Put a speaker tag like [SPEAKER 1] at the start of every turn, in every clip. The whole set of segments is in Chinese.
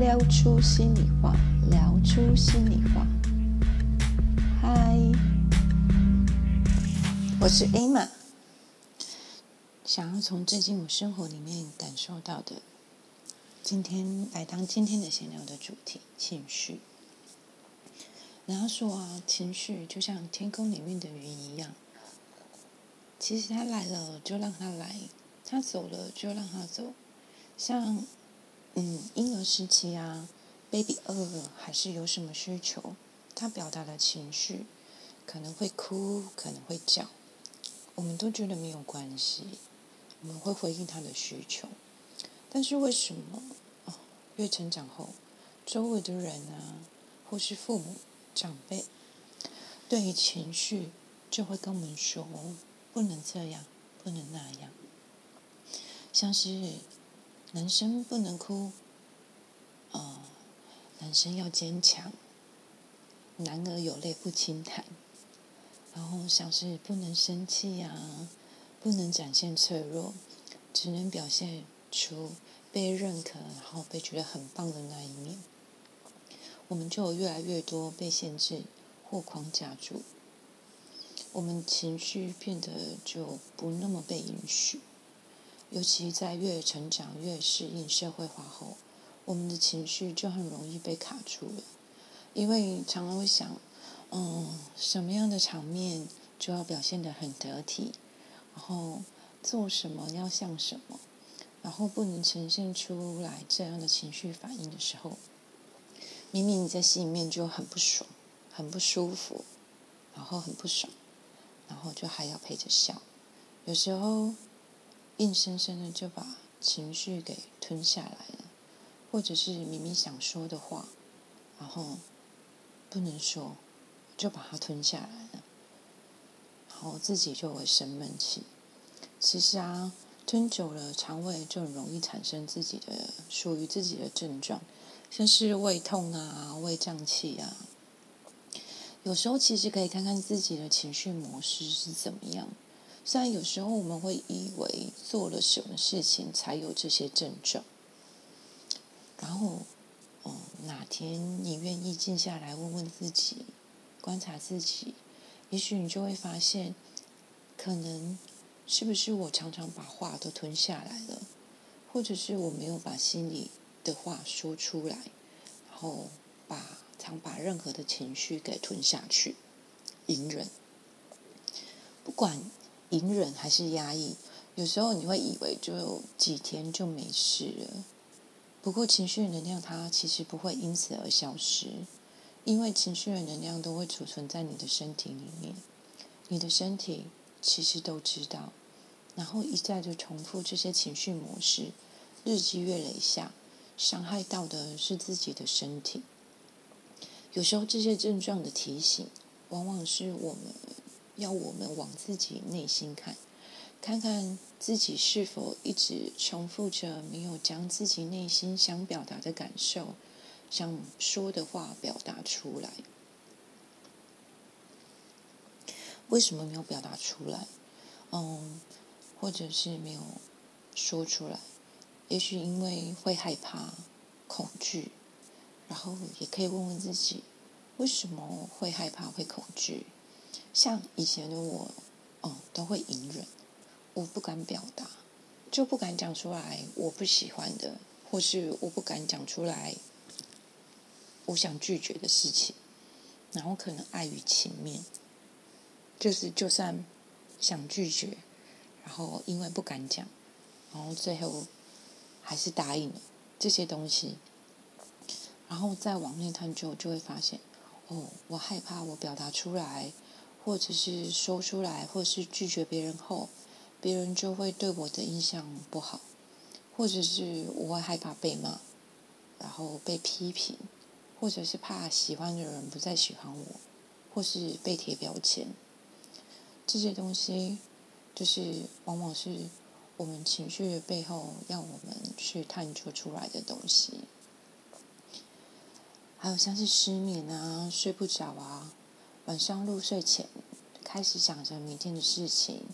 [SPEAKER 1] 鲁优拉米聊出心里话，聊出心里话。嗨，我是 Emma，想要从最近我生活里面感受到的，今天来当今天的闲聊的主题——情绪。然后说啊，情绪就像天空里面的云一样。其实它来了就让它来，它走了就让它走。像，嗯，婴儿时期啊，baby 饿了还是有什么需求，他表达的情绪可能会哭，可能会叫，我们都觉得没有关系，我们会回应他的需求。但是为什么哦，越成长后，周围的人啊，或是父母长辈，对于情绪就会跟我们说。不能这样，不能那样。像是男生不能哭，呃，男生要坚强，男儿有泪不轻弹。然后像是不能生气呀、不能展现脆弱，只能表现出被认可，然后被觉得很棒的那一面。我们就有越来越多被限制或框架住。我们情绪变得就不那么被允许，尤其在越成长越适应社会化后，我们的情绪就很容易被卡住了。因为常常会想，嗯，什么样的场面就要表现得很得体，然后做什么要像什么，然后不能呈现出来这样的情绪反应的时候，明明你在心里面就很不爽、很不舒服，然后很不爽。然后就还要陪着笑，有时候硬生生的就把情绪给吞下来了，或者是明明想说的话，然后不能说，就把它吞下来了，然后自己就会生闷气。其实啊，吞久了，肠胃就很容易产生自己的属于自己的症状，像是胃痛啊、胃胀气啊。有时候其实可以看看自己的情绪模式是怎么样。虽然有时候我们会以为做了什么事情才有这些症状，然后，嗯，哪天你愿意静下来问问自己，观察自己，也许你就会发现，可能是不是我常常把话都吞下来了，或者是我没有把心里的话说出来，然后把。常把任何的情绪给吞下去，隐忍。不管隐忍还是压抑，有时候你会以为就几天就没事了。不过情绪能量它其实不会因此而消失，因为情绪的能量都会储存在你的身体里面，你的身体其实都知道，然后一再的重复这些情绪模式，日积月累下，伤害到的是自己的身体。有时候这些症状的提醒，往往是我们要我们往自己内心看，看看自己是否一直重复着没有将自己内心想表达的感受、想说的话表达出来。为什么没有表达出来？嗯，或者是没有说出来？也许因为会害怕、恐惧。然后也可以问问自己，为什么会害怕、会恐惧？像以前的我，哦，都会隐忍，我不敢表达，就不敢讲出来我不喜欢的，或是我不敢讲出来我想拒绝的事情。然后可能碍于情面，就是就算想拒绝，然后因为不敢讲，然后最后还是答应了这些东西。然后再往内探究，就会发现，哦，我害怕我表达出来，或者是说出来，或是拒绝别人后，别人就会对我的印象不好，或者是我会害怕被骂，然后被批评，或者是怕喜欢的人不再喜欢我，或是被贴标签。这些东西，就是往往是我们情绪的背后要我们去探究出来的东西。还有像是失眠啊，睡不着啊，晚上入睡前开始想着明天的事情，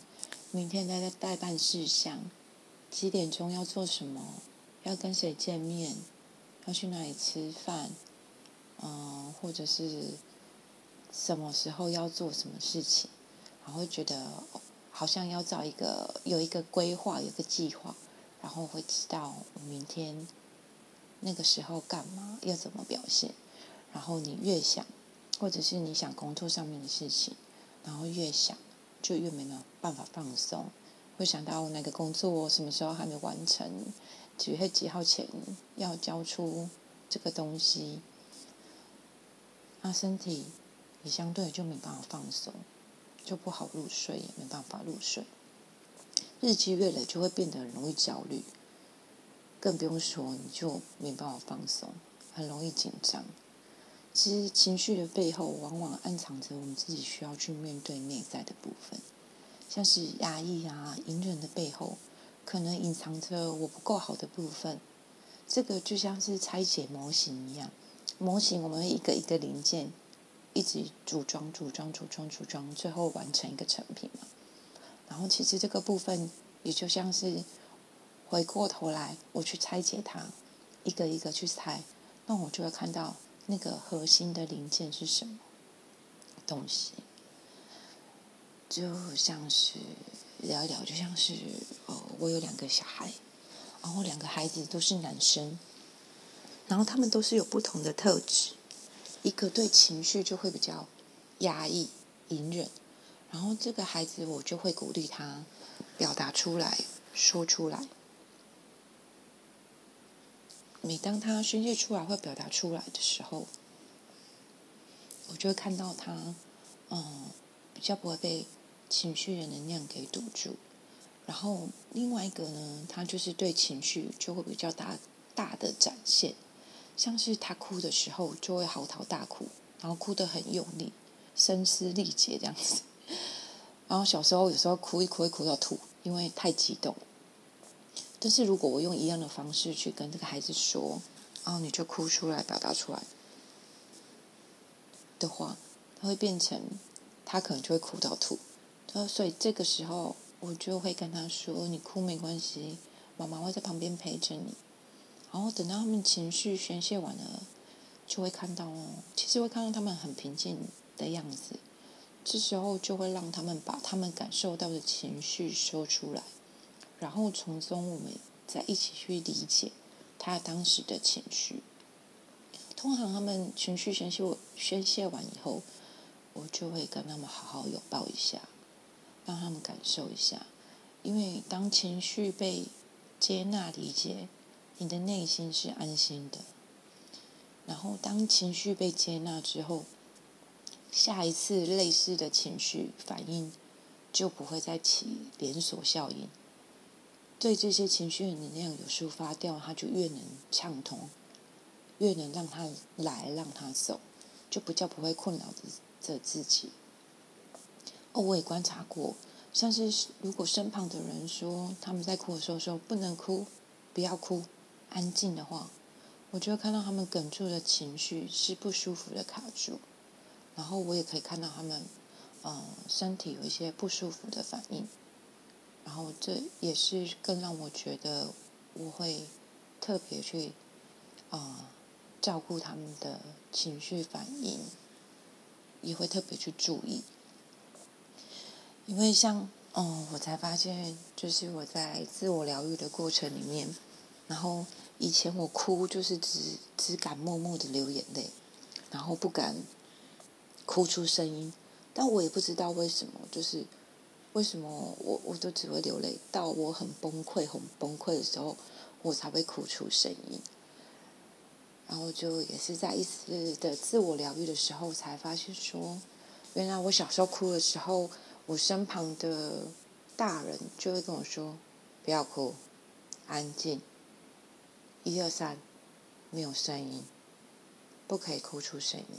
[SPEAKER 1] 明天的待办事项，几点钟要做什么，要跟谁见面，要去哪里吃饭，嗯，或者是什么时候要做什么事情，然后觉得好像要找一个有一个规划，有个计划，然后会知道明天那个时候干嘛，要怎么表现。然后你越想，或者是你想工作上面的事情，然后越想就越没有办法放松，会想到那个工作什么时候还没完成，几月几号前要交出这个东西，那身体也相对就没办法放松，就不好入睡，也没办法入睡。日积月累就会变得容易焦虑，更不用说你就没办法放松，很容易紧张。其实情绪的背后，往往暗藏着我们自己需要去面对内在的部分，像是压抑啊、隐忍的背后，可能隐藏着我不够好的部分。这个就像是拆解模型一样，模型我们一个一个零件，一直组装、组装、组装、组装，最后完成一个成品嘛。然后其实这个部分也就像是回过头来，我去拆解它，一个一个去拆，那我就会看到。那个核心的零件是什么东西？就像是聊一聊，就像是哦，我有两个小孩，然后两个孩子都是男生，然后他们都是有不同的特质。一个对情绪就会比较压抑、隐忍，然后这个孩子我就会鼓励他表达出来说出来。每当他宣泄出来或表达出来的时候，我就会看到他，嗯，比较不会被情绪的能量给堵住。然后另外一个呢，他就是对情绪就会比较大大的展现，像是他哭的时候就会嚎啕大哭，然后哭得很用力，声嘶力竭这样子。然后小时候有时候哭一哭会哭到吐，因为太激动。但是如果我用一样的方式去跟这个孩子说，然后你就哭出来，表达出来的话，他会变成他可能就会哭到吐。所以这个时候我就会跟他说：“你哭没关系，妈妈会在旁边陪着你。”然后等到他们情绪宣泄完了，就会看到哦，其实会看到他们很平静的样子。这时候就会让他们把他们感受到的情绪说出来。然后从中，我们再一起去理解他当时的情绪。通常他们情绪宣泄我宣泄完以后，我就会跟他们好好拥抱一下，让他们感受一下。因为当情绪被接纳理解，你的内心是安心的。然后当情绪被接纳之后，下一次类似的情绪反应就不会再起连锁效应。对这些情绪的能量有抒发掉，他就越能畅通，越能让他来，让他走，就比较不会困扰着自己。哦，我也观察过，像是如果身旁的人说他们在哭的时候说不能哭，不要哭，安静的话，我就会看到他们哽住的情绪是不舒服的卡住，然后我也可以看到他们，呃，身体有一些不舒服的反应。然后这也是更让我觉得我会特别去啊、呃、照顾他们的情绪反应，也会特别去注意。因为像哦，我才发现，就是我在自我疗愈的过程里面，然后以前我哭就是只只敢默默的流眼泪，然后不敢哭出声音，但我也不知道为什么，就是。为什么我我都只会流泪？到我很崩溃、很崩溃的时候，我才会哭出声音。然后就也是在一次的自我疗愈的时候，才发现说，原来我小时候哭的时候，我身旁的大人就会跟我说：“不要哭，安静，一二三，没有声音，不可以哭出声音。”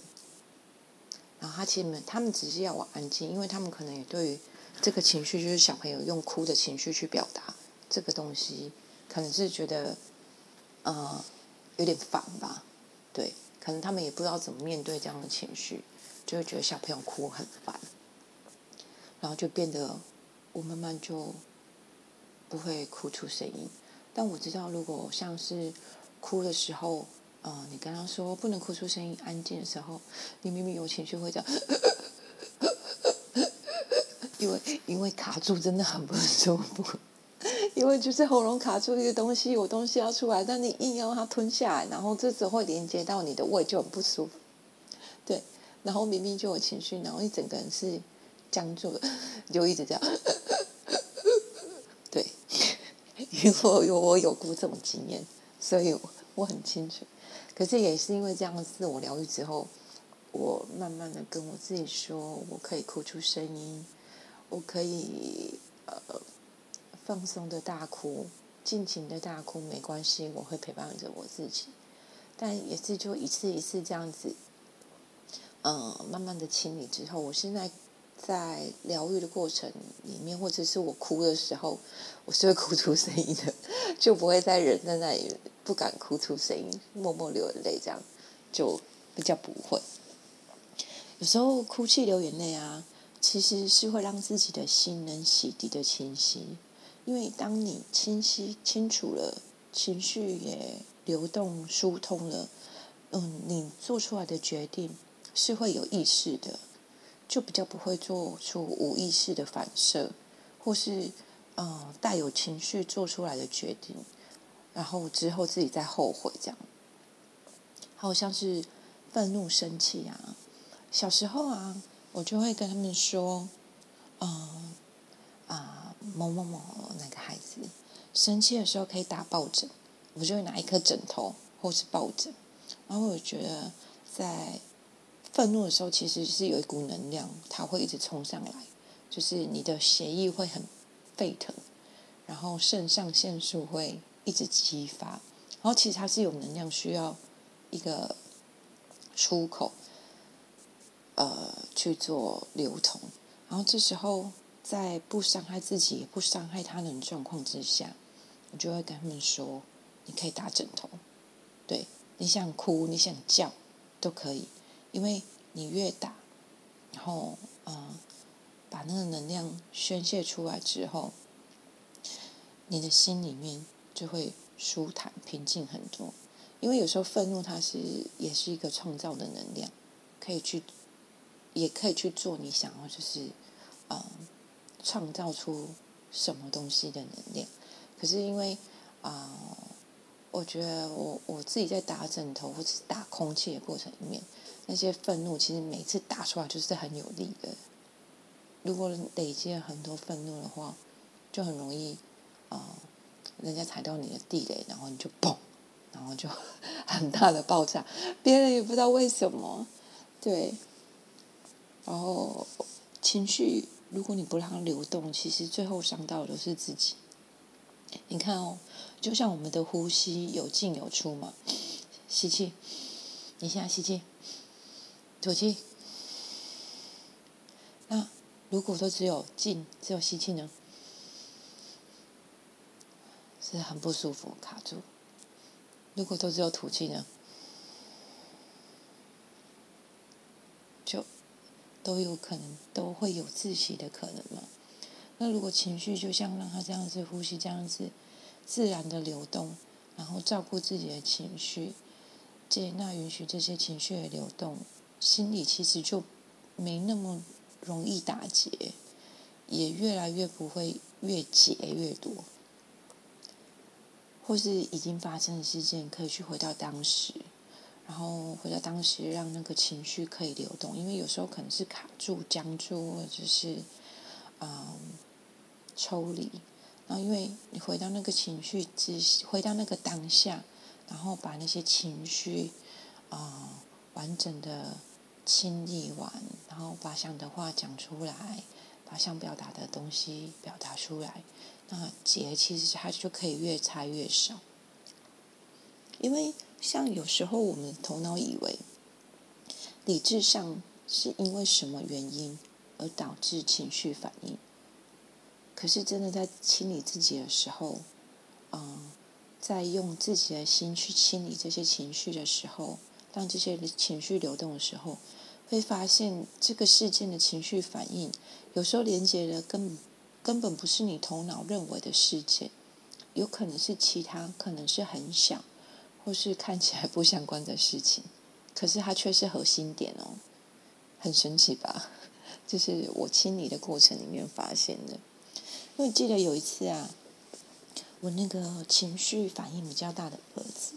[SPEAKER 1] 然后他其实他们只是要我安静，因为他们可能也对于。这个情绪就是小朋友用哭的情绪去表达这个东西，可能是觉得，呃，有点烦吧，对，可能他们也不知道怎么面对这样的情绪，就会觉得小朋友哭很烦，然后就变得我慢慢就不会哭出声音，但我知道，如果像是哭的时候，呃，你刚刚说不能哭出声音，安静的时候，你明明有情绪会这样，因为因为卡住真的很不舒服，因为就是喉咙卡住一个东西，有东西要出来，但你硬要它吞下来，然后这时候连接到你的胃，就很不舒服。对，然后明明就有情绪，然后一整个人是僵住的，就一直这样。对，因为我有我有过这种经验，所以我，我很清楚。可是也是因为这样自我疗愈之后，我慢慢的跟我自己说，我可以哭出声音，我可以呃放松的大哭，尽情的大哭，没关系，我会陪伴着我自己。但也是就一次一次这样子，嗯、慢慢的清理之后，我现在在疗愈的过程里面，或者是我哭的时候，我是会哭出声音的，就不会再忍在那里。不敢哭出声音，默默流眼泪，这样就比较不会。有时候哭泣流眼泪啊，其实是会让自己的心能洗涤的清晰。因为当你清晰清楚了，情绪也流动疏通了，嗯，你做出来的决定是会有意识的，就比较不会做出无意识的反射，或是嗯带有情绪做出来的决定。然后之后自己再后悔，这样，好像是愤怒、生气啊。小时候啊，我就会跟他们说，嗯啊，某某某那个孩子生气的时候可以打抱枕，我就会拿一颗枕头或是抱枕。然后我觉得，在愤怒的时候，其实是有一股能量，它会一直冲上来，就是你的血液会很沸腾，然后肾上腺素会。一直激发，然后其实它是有能量，需要一个出口，呃，去做流通。然后这时候在不伤害自己、也不伤害他人状况之下，我就会跟他们说：“你可以打枕头，对，你想哭、你想叫都可以，因为你越打，然后嗯、把那个能量宣泄出来之后，你的心里面。”就会舒坦平静很多，因为有时候愤怒它是也是一个创造的能量，可以去，也可以去做你想要就是，嗯，创造出什么东西的能量。可是因为啊、我觉得我我自己在打枕头或者是打空气的过程里面，那些愤怒其实每次打出来就是很有力的。如果累积了很多愤怒的话，就很容易啊。人家踩到你的地雷，然后你就嘣，然后就 很大的爆炸，别人也不知道为什么，对。然后情绪，如果你不让它流动，其实最后伤到的都是自己。你看哦，就像我们的呼吸有进有出嘛，吸气，你现在吸气，吐气。那如果说只有进，只有吸气呢？是很不舒服，卡住。如果都只有吐气呢，就都有可能都会有窒息的可能嘛。那如果情绪就像让他这样子呼吸，这样子自然的流动，然后照顾自己的情绪，接纳允许这些情绪的流动，心里其实就没那么容易打结，也越来越不会越结越多。或是已经发生的事件，可以去回到当时，然后回到当时，让那个情绪可以流动。因为有时候可能是卡住、僵住，或者是嗯抽离。然后因为你回到那个情绪之，回到那个当下，然后把那些情绪啊、完整的清理完，然后把想的话讲出来，把想表达的东西表达出来。那结其实它就可以越拆越少，因为像有时候我们头脑以为理智上是因为什么原因而导致情绪反应，可是真的在清理自己的时候，嗯，在用自己的心去清理这些情绪的时候，让这些情绪流动的时候，会发现这个事件的情绪反应有时候连接的根本。根本不是你头脑认为的事件，有可能是其他，可能是很小，或是看起来不相关的事情，可是它却是核心点哦，很神奇吧？就是我清理的过程里面发现的。因为记得有一次啊，我那个情绪反应比较大的儿子，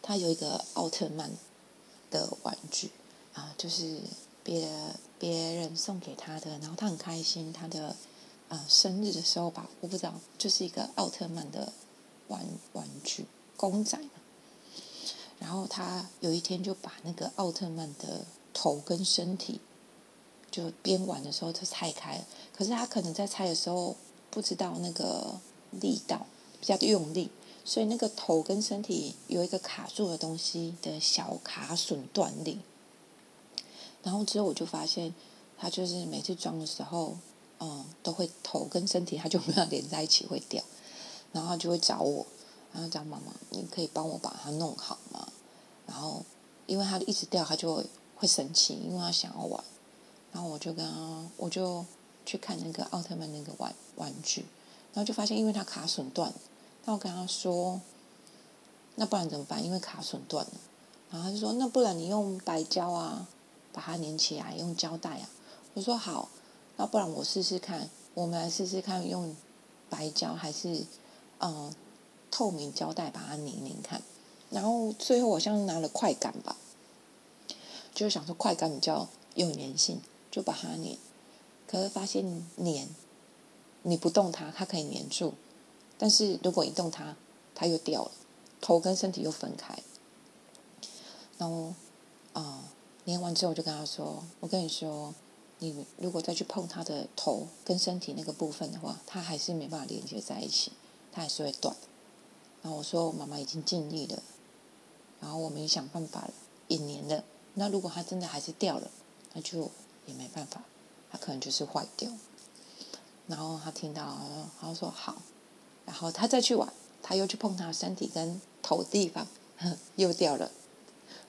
[SPEAKER 1] 他有一个奥特曼的玩具啊，就是别别人送给他的，然后他很开心，他的。啊，生日的时候吧，我不知道，就是一个奥特曼的玩玩具公仔。然后他有一天就把那个奥特曼的头跟身体，就边玩的时候就拆开了。可是他可能在拆的时候不知道那个力道比较用力，所以那个头跟身体有一个卡住的东西的小卡榫断裂。然后之后我就发现，他就是每次装的时候。嗯，都会头跟身体，它就没有连在一起会掉，然后他就会找我，然后讲妈妈，你可以帮我把它弄好吗？然后因为他一直掉，他就会会生气，因为他想要玩。然后我就跟他，我就去看那个奥特曼那个玩玩具，然后就发现因为它卡榫断，那我跟他说，那不然怎么办？因为卡榫断了，然后他就说，那不然你用白胶啊，把它粘起来，用胶带啊。我说好。那不然我试试看，我们来试试看用白胶还是嗯透明胶带把它拧拧看。然后最后我像是拿了快感吧，就是想说快感比较有粘性，就把它粘。可是发现粘，你不动它，它可以粘住；但是如果一动它，它又掉了，头跟身体又分开。然后啊，粘完之后我就跟他说：“我跟你说。”你如果再去碰他的头跟身体那个部分的话，他还是没办法连接在一起，他还是会断。然后我说妈妈已经尽力了，然后我们也想办法了，也粘了。那如果它真的还是掉了，那就也没办法，它可能就是坏掉。然后他听到，然后说好，然后他再去玩，他又去碰他身体跟头地方，又掉了。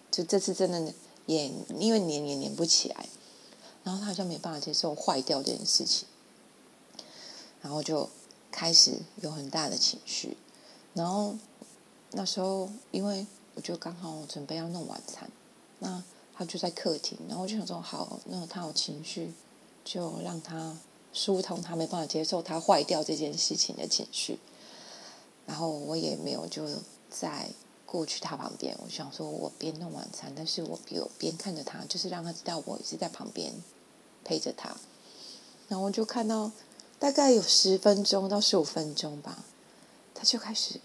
[SPEAKER 1] 就这次真的也因为粘也粘不起来。然后他好像没办法接受坏掉这件事情，然后就开始有很大的情绪。然后那时候，因为我就刚好准备要弄晚餐，那他就在客厅，然后我就想说，好，那他有情绪，就让他疏通他没办法接受他坏掉这件事情的情绪。然后我也没有就在。过去他旁边，我想说，我边弄晚餐，但是我边边看着他，就是让他知道我一直在旁边陪着他。然后我就看到大概有十分钟到十五分钟吧，他就开始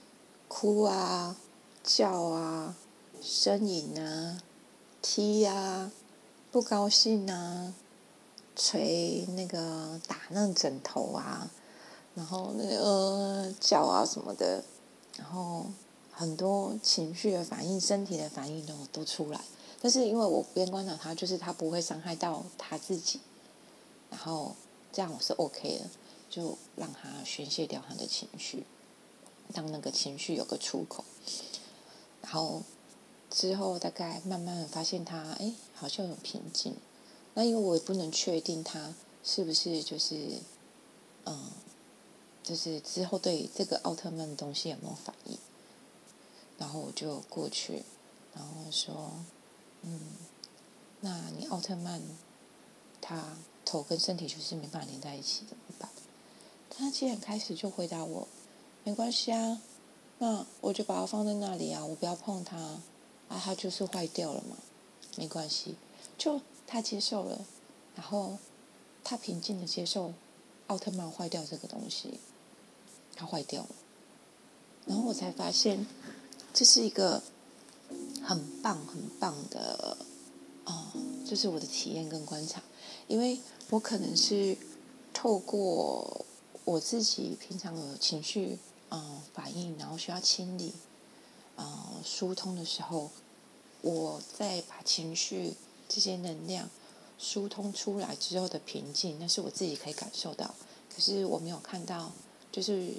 [SPEAKER 1] 哭啊、叫啊、呻吟啊、踢啊、不高兴啊、捶那个打那个枕头啊，然后那个呃叫啊什么的，然后。很多情绪的反应、身体的反应都都出来，但是因为我边观察他，就是他不会伤害到他自己，然后这样我是 OK 的，就让他宣泄掉他的情绪，让那个情绪有个出口。然后之后大概慢慢的发现他，哎，好像有平静。那因为我也不能确定他是不是就是，嗯，就是之后对这个奥特曼的东西有没有反应。然后我就过去，然后说：“嗯，那你奥特曼，他头跟身体就是没办法连在一起，怎么办？”他竟然开始就回答我：“没关系啊，那我就把它放在那里啊，我不要碰它，啊，它就是坏掉了嘛，没关系。”就他接受了，然后他平静的接受奥特曼坏掉这个东西，它坏掉了，然后我才发现。这是一个很棒很棒的，哦、嗯，这是我的体验跟观察，因为我可能是透过我自己平常的情绪嗯反应，然后需要清理嗯疏通的时候，我在把情绪这些能量疏通出来之后的平静，那是我自己可以感受到，可是我没有看到，就是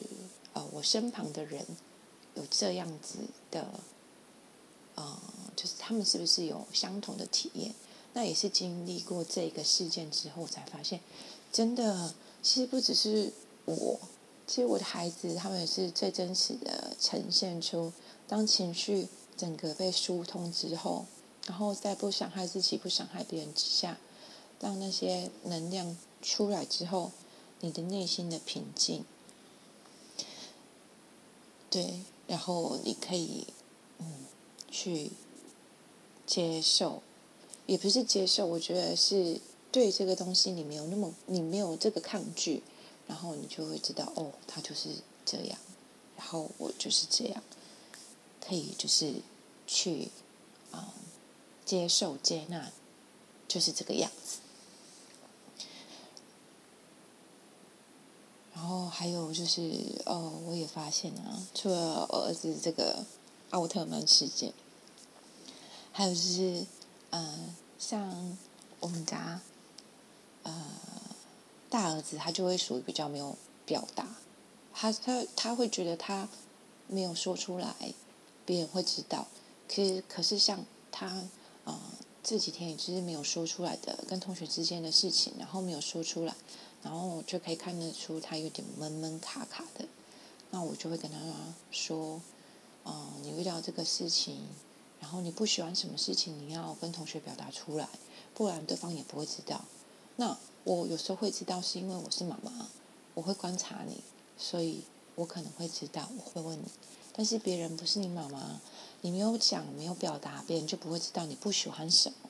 [SPEAKER 1] 呃我身旁的人。有这样子的，呃，就是他们是不是有相同的体验？那也是经历过这个事件之后才发现，真的，其实不只是我，其实我的孩子他们也是最真实的呈现出，当情绪整个被疏通之后，然后在不伤害自己、不伤害别人之下，让那些能量出来之后，你的内心的平静，对，然后你可以嗯去接受，也不是接受，我觉得是对这个东西你没有那么你没有这个抗拒。然后你就会知道，哦，他就是这样，然后我就是这样，可以就是去啊、嗯、接受接纳，就是这个样子。然后还有就是，哦，我也发现啊，除了我儿子这个奥特曼事件，还有就是，嗯，像我们家，呃。大儿子他就会属于比较没有表达，他他他会觉得他没有说出来，别人会知道。可是可是像他啊、呃、这几天也就是没有说出来的跟同学之间的事情，然后没有说出来，然后就可以看得出他有点闷闷卡卡的。那我就会跟他说，嗯、你遇到这个事情，然后你不喜欢什么事情，你要跟同学表达出来，不然对方也不会知道。那。我有时候会知道，是因为我是妈妈，我会观察你，所以我可能会知道，我会问你。但是别人不是你妈妈，你没有讲，没有表达，别人就不会知道你不喜欢什么。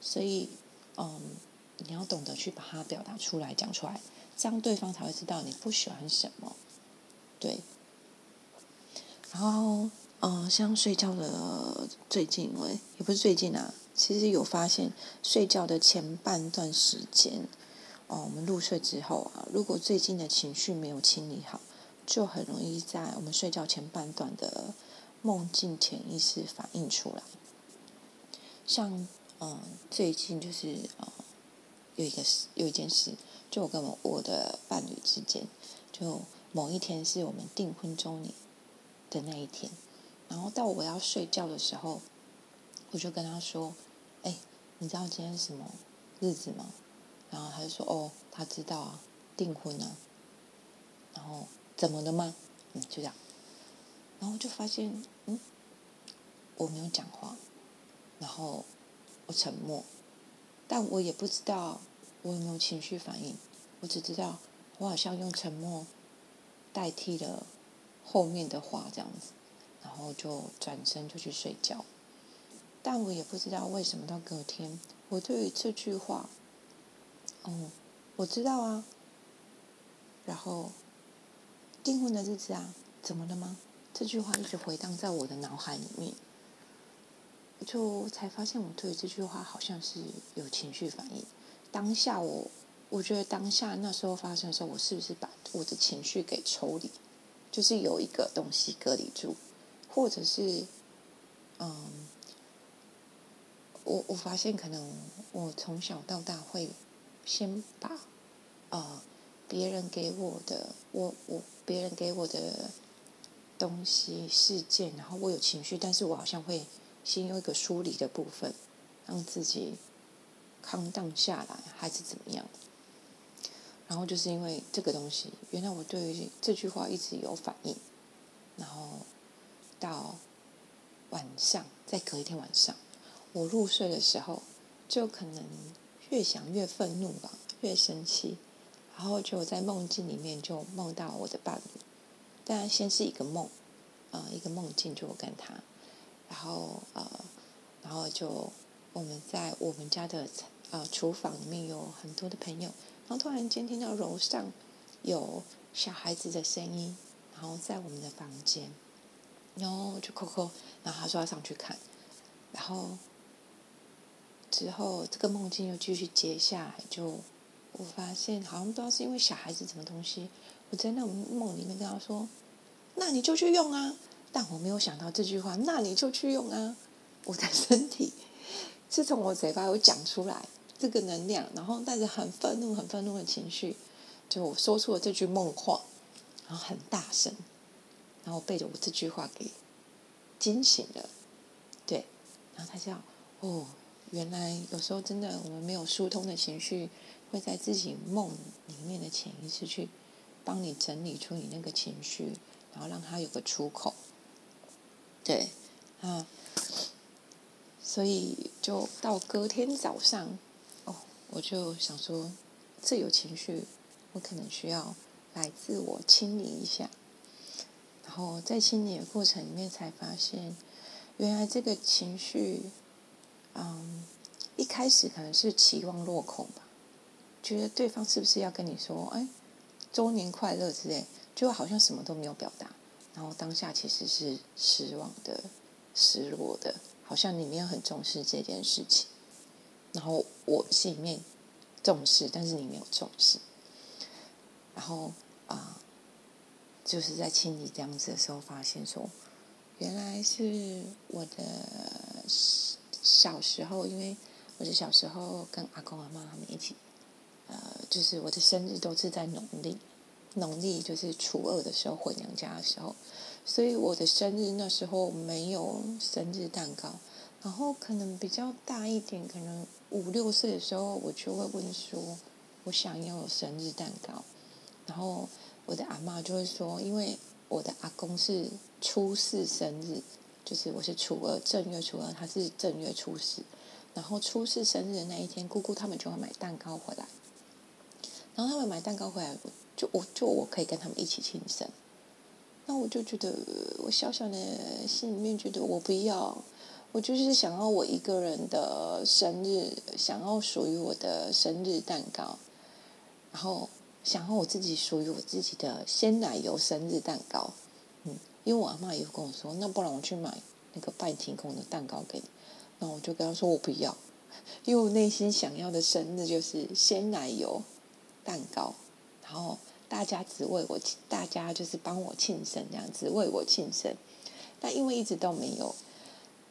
[SPEAKER 1] 所以，嗯，你要懂得去把它表达出来，讲出来，这样对方才会知道你不喜欢什么。对。然后，嗯，像睡觉的最近，我也不是最近啊，其实有发现睡觉的前半段时间。哦，我们入睡之后啊，如果最近的情绪没有清理好，就很容易在我们睡觉前半段的梦境潜意识反映出来。像嗯、最近就是呃，有一个事，有一件事，就我跟我我的伴侣之间，就某一天是我们订婚周年的那一天，然后到我要睡觉的时候，我就跟他说：“哎，你知道今天什么日子吗？”然后他就说：“哦，他知道啊，订婚啊。”然后怎么了吗？嗯，就这样。然后就发现，嗯，我没有讲话，然后我沉默，但我也不知道我有没有情绪反应。我只知道我好像用沉默代替了后面的话，这样子，然后就转身就去睡觉。但我也不知道为什么到隔天，我对于这句话。哦，我知道啊。然后，订婚的日子啊，怎么了吗？这句话一直回荡在我的脑海里面，就才发现我对这句话好像是有情绪反应。当下我，我觉得当下那时候发生的时候，我是不是把我的情绪给抽离？就是有一个东西隔离住，或者是，嗯，我我发现可能我从小到大会。先把，呃，别人给我的，我我别人给我的东西事件，然后我有情绪，但是我好像会先有一个梳理的部分，让自己康荡下来，还是怎么样？然后就是因为这个东西，原来我对于这句话一直有反应，然后到晚上，再隔一天晚上，我入睡的时候，就可能。越想越愤怒吧，越生气，然后就在梦境里面就梦到我的伴侣，但先是一个梦，呃，一个梦境就我跟他，然后呃，然后就我们在我们家的呃厨房里面有很多的朋友，然后突然间听到楼上有小孩子的声音，然后在我们的房间，然后就扣扣，然后他说要上去看，然后。之后，这个梦境又继续接下来，就我发现好像不知道是因为小孩子什么东西，我在那种梦里面跟他说：“那你就去用啊！”但我没有想到这句话，“那你就去用啊！”我的身体是从我嘴巴有讲出来这个能量，然后带着很愤怒、很愤怒的情绪，就我说出了这句梦话，然后很大声，然后被着我这句话给惊醒了。对，然后他叫哦。原来有时候真的，我们没有疏通的情绪，会在自己梦里面的潜意识去帮你整理出你那个情绪，然后让它有个出口。对，啊，所以就到隔天早上，哦，我就想说，这有情绪，我可能需要来自我清理一下。然后在清理的过程里面，才发现，原来这个情绪，嗯，一开始可能是期望落空吧。觉得对方是不是要跟你说“哎，周年快乐”之类，就好像什么都没有表达，然后当下其实是失望的、失落的，好像你没有很重视这件事情。然后我心里面重视，但是你没有重视。然后啊，就是在清理这样子的时候，发现说，原来是我的小时候，因为我的小时候跟阿公阿嬷他们一起。呃，就是我的生日都是在农历，农历就是初二的时候回娘家的时候，所以我的生日那时候没有生日蛋糕。然后可能比较大一点，可能五六岁的时候，我就会问说，我想要有生日蛋糕。然后我的阿嬷就会说，因为我的阿公是初四生日，就是我是初二，正月初二，他是正月初四。然后初四生日的那一天，姑姑他们就会买蛋糕回来。然后他们买蛋糕回来，就我就我可以跟他们一起庆生。那我就觉得，我小小的心里面觉得我不要，我就是想要我一个人的生日，想要属于我的生日蛋糕，然后想要我自己属于我自己的鲜奶油生日蛋糕。因为我阿嬷也跟我说，那不然我去买那个拜天空的蛋糕给你。那我就跟他说我不要，因为我内心想要的生日就是鲜奶油。蛋糕，然后大家只为我，大家就是帮我庆生这样只，为我庆生。但因为一直都没有，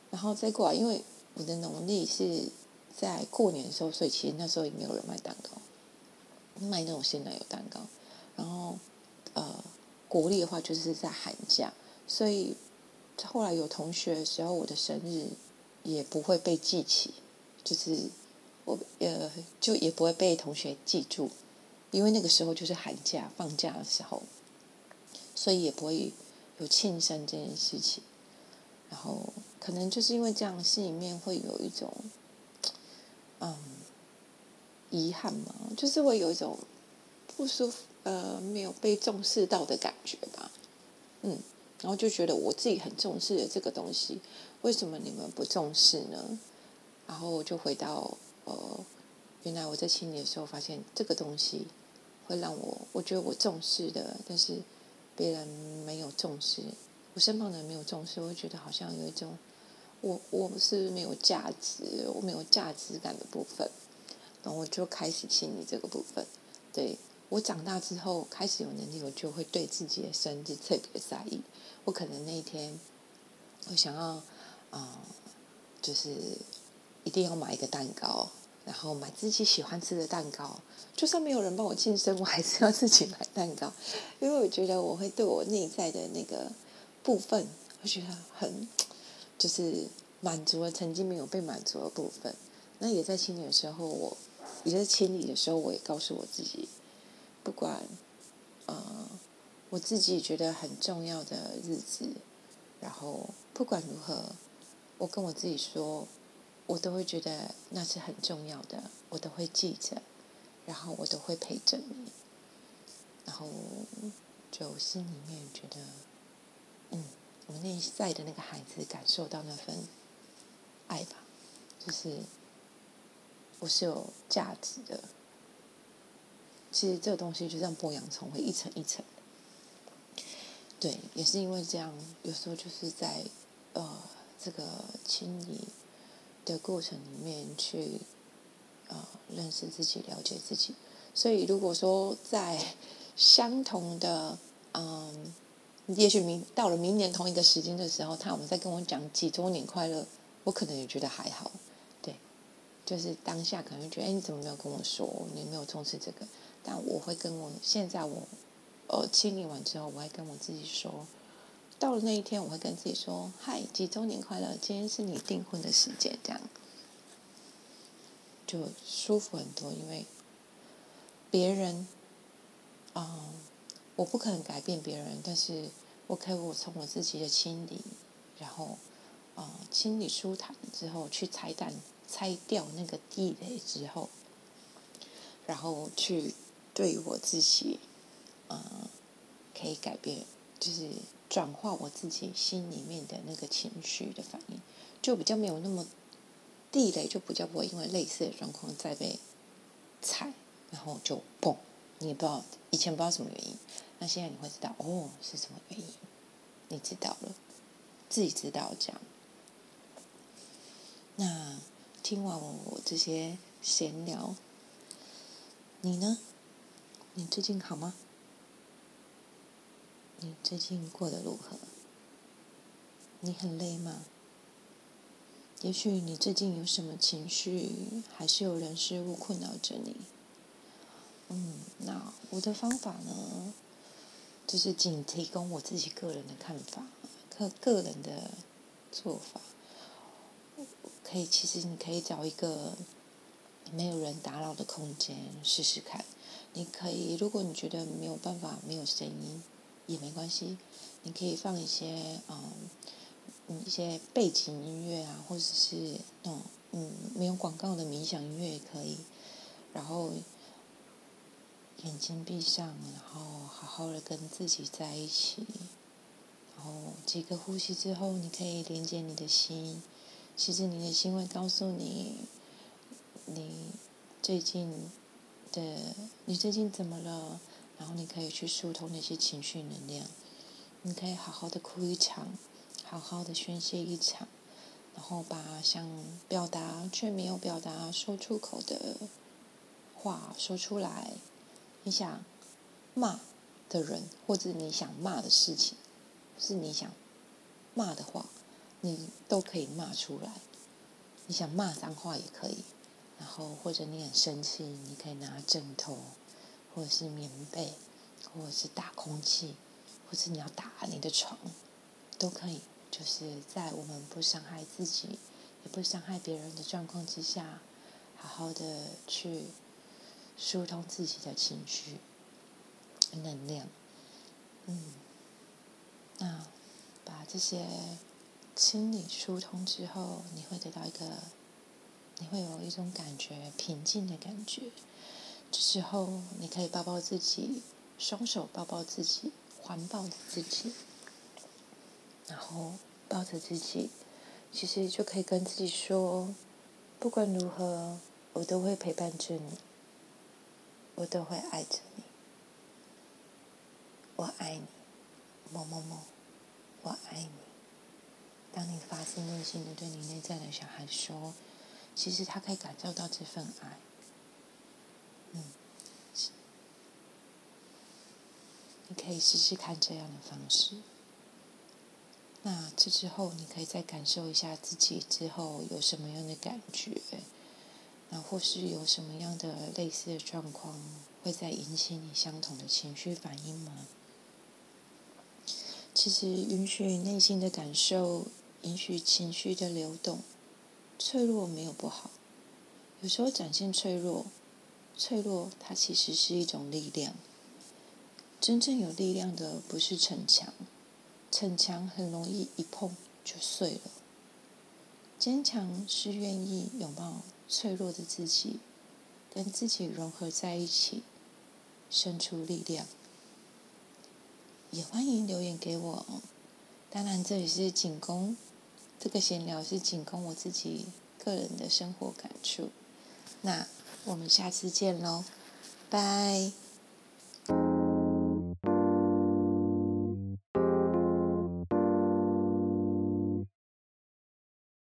[SPEAKER 1] 然后再过来，因为我的农历是在过年的时候，所以其实那时候也没有人卖蛋糕，卖那种鲜奶油蛋糕。然后呃，国历的话就是在寒假，所以后来有同学的时候，我的生日也不会被记起，就是我呃就也不会被同学记住。因为那个时候就是寒假放假的时候，所以也不会有庆生这件事情。然后可能就是因为这样，心里面会有一种嗯遗憾嘛，就是会有一种不舒服，呃，没有被重视到的感觉吧。嗯，然后就觉得我自己很重视的这个东西，为什么你们不重视呢？然后我就回到呃，原来我在清理的时候发现这个东西。会让我，我觉得我重视的，但是别人没有重视，我身旁的人没有重视，我觉得好像有一种，我我不是没有价值，我没有价值感的部分，然后我就开始清理这个部分。对，我长大之后开始有能力，我就会对自己的生日特别在意。我可能那一天，我想要，啊、就是一定要买一个蛋糕。然后买自己喜欢吃的蛋糕，就算没有人帮我庆生，我还是要自己买蛋糕，因为我觉得我会对我内在的那个部分，我觉得很就是满足了曾经没有被满足的部分。那也在清理的时候，我也在清理的时候，我也告诉我自己，不管呃我自己觉得很重要的日子，然后不管如何，我跟我自己说。我都会觉得那是很重要的，我都会记着，然后我都会陪着你，然后就心里面觉得，嗯，我内在的那个孩子感受到那份爱吧，就是我是有价值的。其实这个东西就像剥洋葱，会一层一层。对，也是因为这样，有时候就是在呃这个清理。的过程里面去，呃，认识自己，了解自己。所以，如果说在相同的，嗯，也许明到了明年同一个时间的时候，他我们在跟我讲几周年快乐，我可能也觉得还好。对，就是当下可能觉得，哎，你怎么没有跟我说？你没有重视这个？但我会跟我现在我，呃，清理完之后，我会跟我自己说。到了那一天，我会跟自己说：“嗨，几周年快乐！今天是你订婚的时间，这样就舒服很多。因为别人，嗯，我不可能改变别人，但是我可以我从我自己的清理，然后呃清理舒坦之后，去拆弹拆掉那个地雷之后，然后去对我自己，呃，可以改变，就是转化我自己心里面的那个情绪的反应，就比较没有那么地雷，就比较不会因为类似的状况再被踩，然后就嘣。你也不知道以前不知道什么原因，那现在你会知道哦，是什么原因？你知道了，自己知道这样。那听完我这些闲聊，你呢？你最近好吗？你最近过得如何？你很累吗？也许你最近有什么情绪，还是有人事物困扰着你？嗯，那我的方法呢，就是仅提供我自己个人的看法，个个人的做法。可以，其实你可以找一个没有人打扰的空间试试看。你可以，如果你觉得没有办法，没有声音也没关系，你可以放一些嗯，一些背景音乐啊，或者是那种嗯没有广告的冥想音乐也可以，然后。眼睛闭上，然后好好的跟自己在一起。然后几个呼吸之后，你可以连接你的心。其实你的心会告诉你，你最近的你最近怎么了？然后你可以去疏通那些情绪能量。你可以好好的哭一场，好好的宣泄一场，然后把想表达却没有表达说出口的话说出来。你想骂的人，或者你想骂的事情，是你想骂的话，你都可以骂出来。你想骂脏话也可以，然后或者你很生气，你可以拿枕头，或者是棉被，或者是打空气，或者你要打你的床，都可以。就是在我们不伤害自己，也不伤害别人的状况之下，好好的去。疏通自己的情绪、能量，嗯，那把这些清理疏通之后，你会得到一个，你会有一种感觉，平静的感觉。这时候，你可以抱抱自己，双手抱抱自己，环抱着自己，然后抱着自己，其实就可以跟自己说：不管如何，我都会陪伴着你。我都会爱着你，我爱你，某某某，我爱你。当你发自内心的对你内在的小孩说，其实他可以感受到这份爱。嗯，你可以试试看这样的方式。那这之后，你可以再感受一下自己之后有什么样的感觉。那或是有什么样的类似的状况，会再引起你相同的情绪反应吗？其实允许内心的感受，允许情绪的流动，脆弱没有不好。有时候展现脆弱，脆弱它其实是一种力量。真正有力量的不是逞强，逞强很容易一碰就碎了。坚强是愿意拥抱。脆弱的自己，跟自己融合在一起，生出力量。也欢迎留言给我。当然，这里是仅供这个闲聊，是仅供我自己个人的生活感触。那我们下次见喽，拜。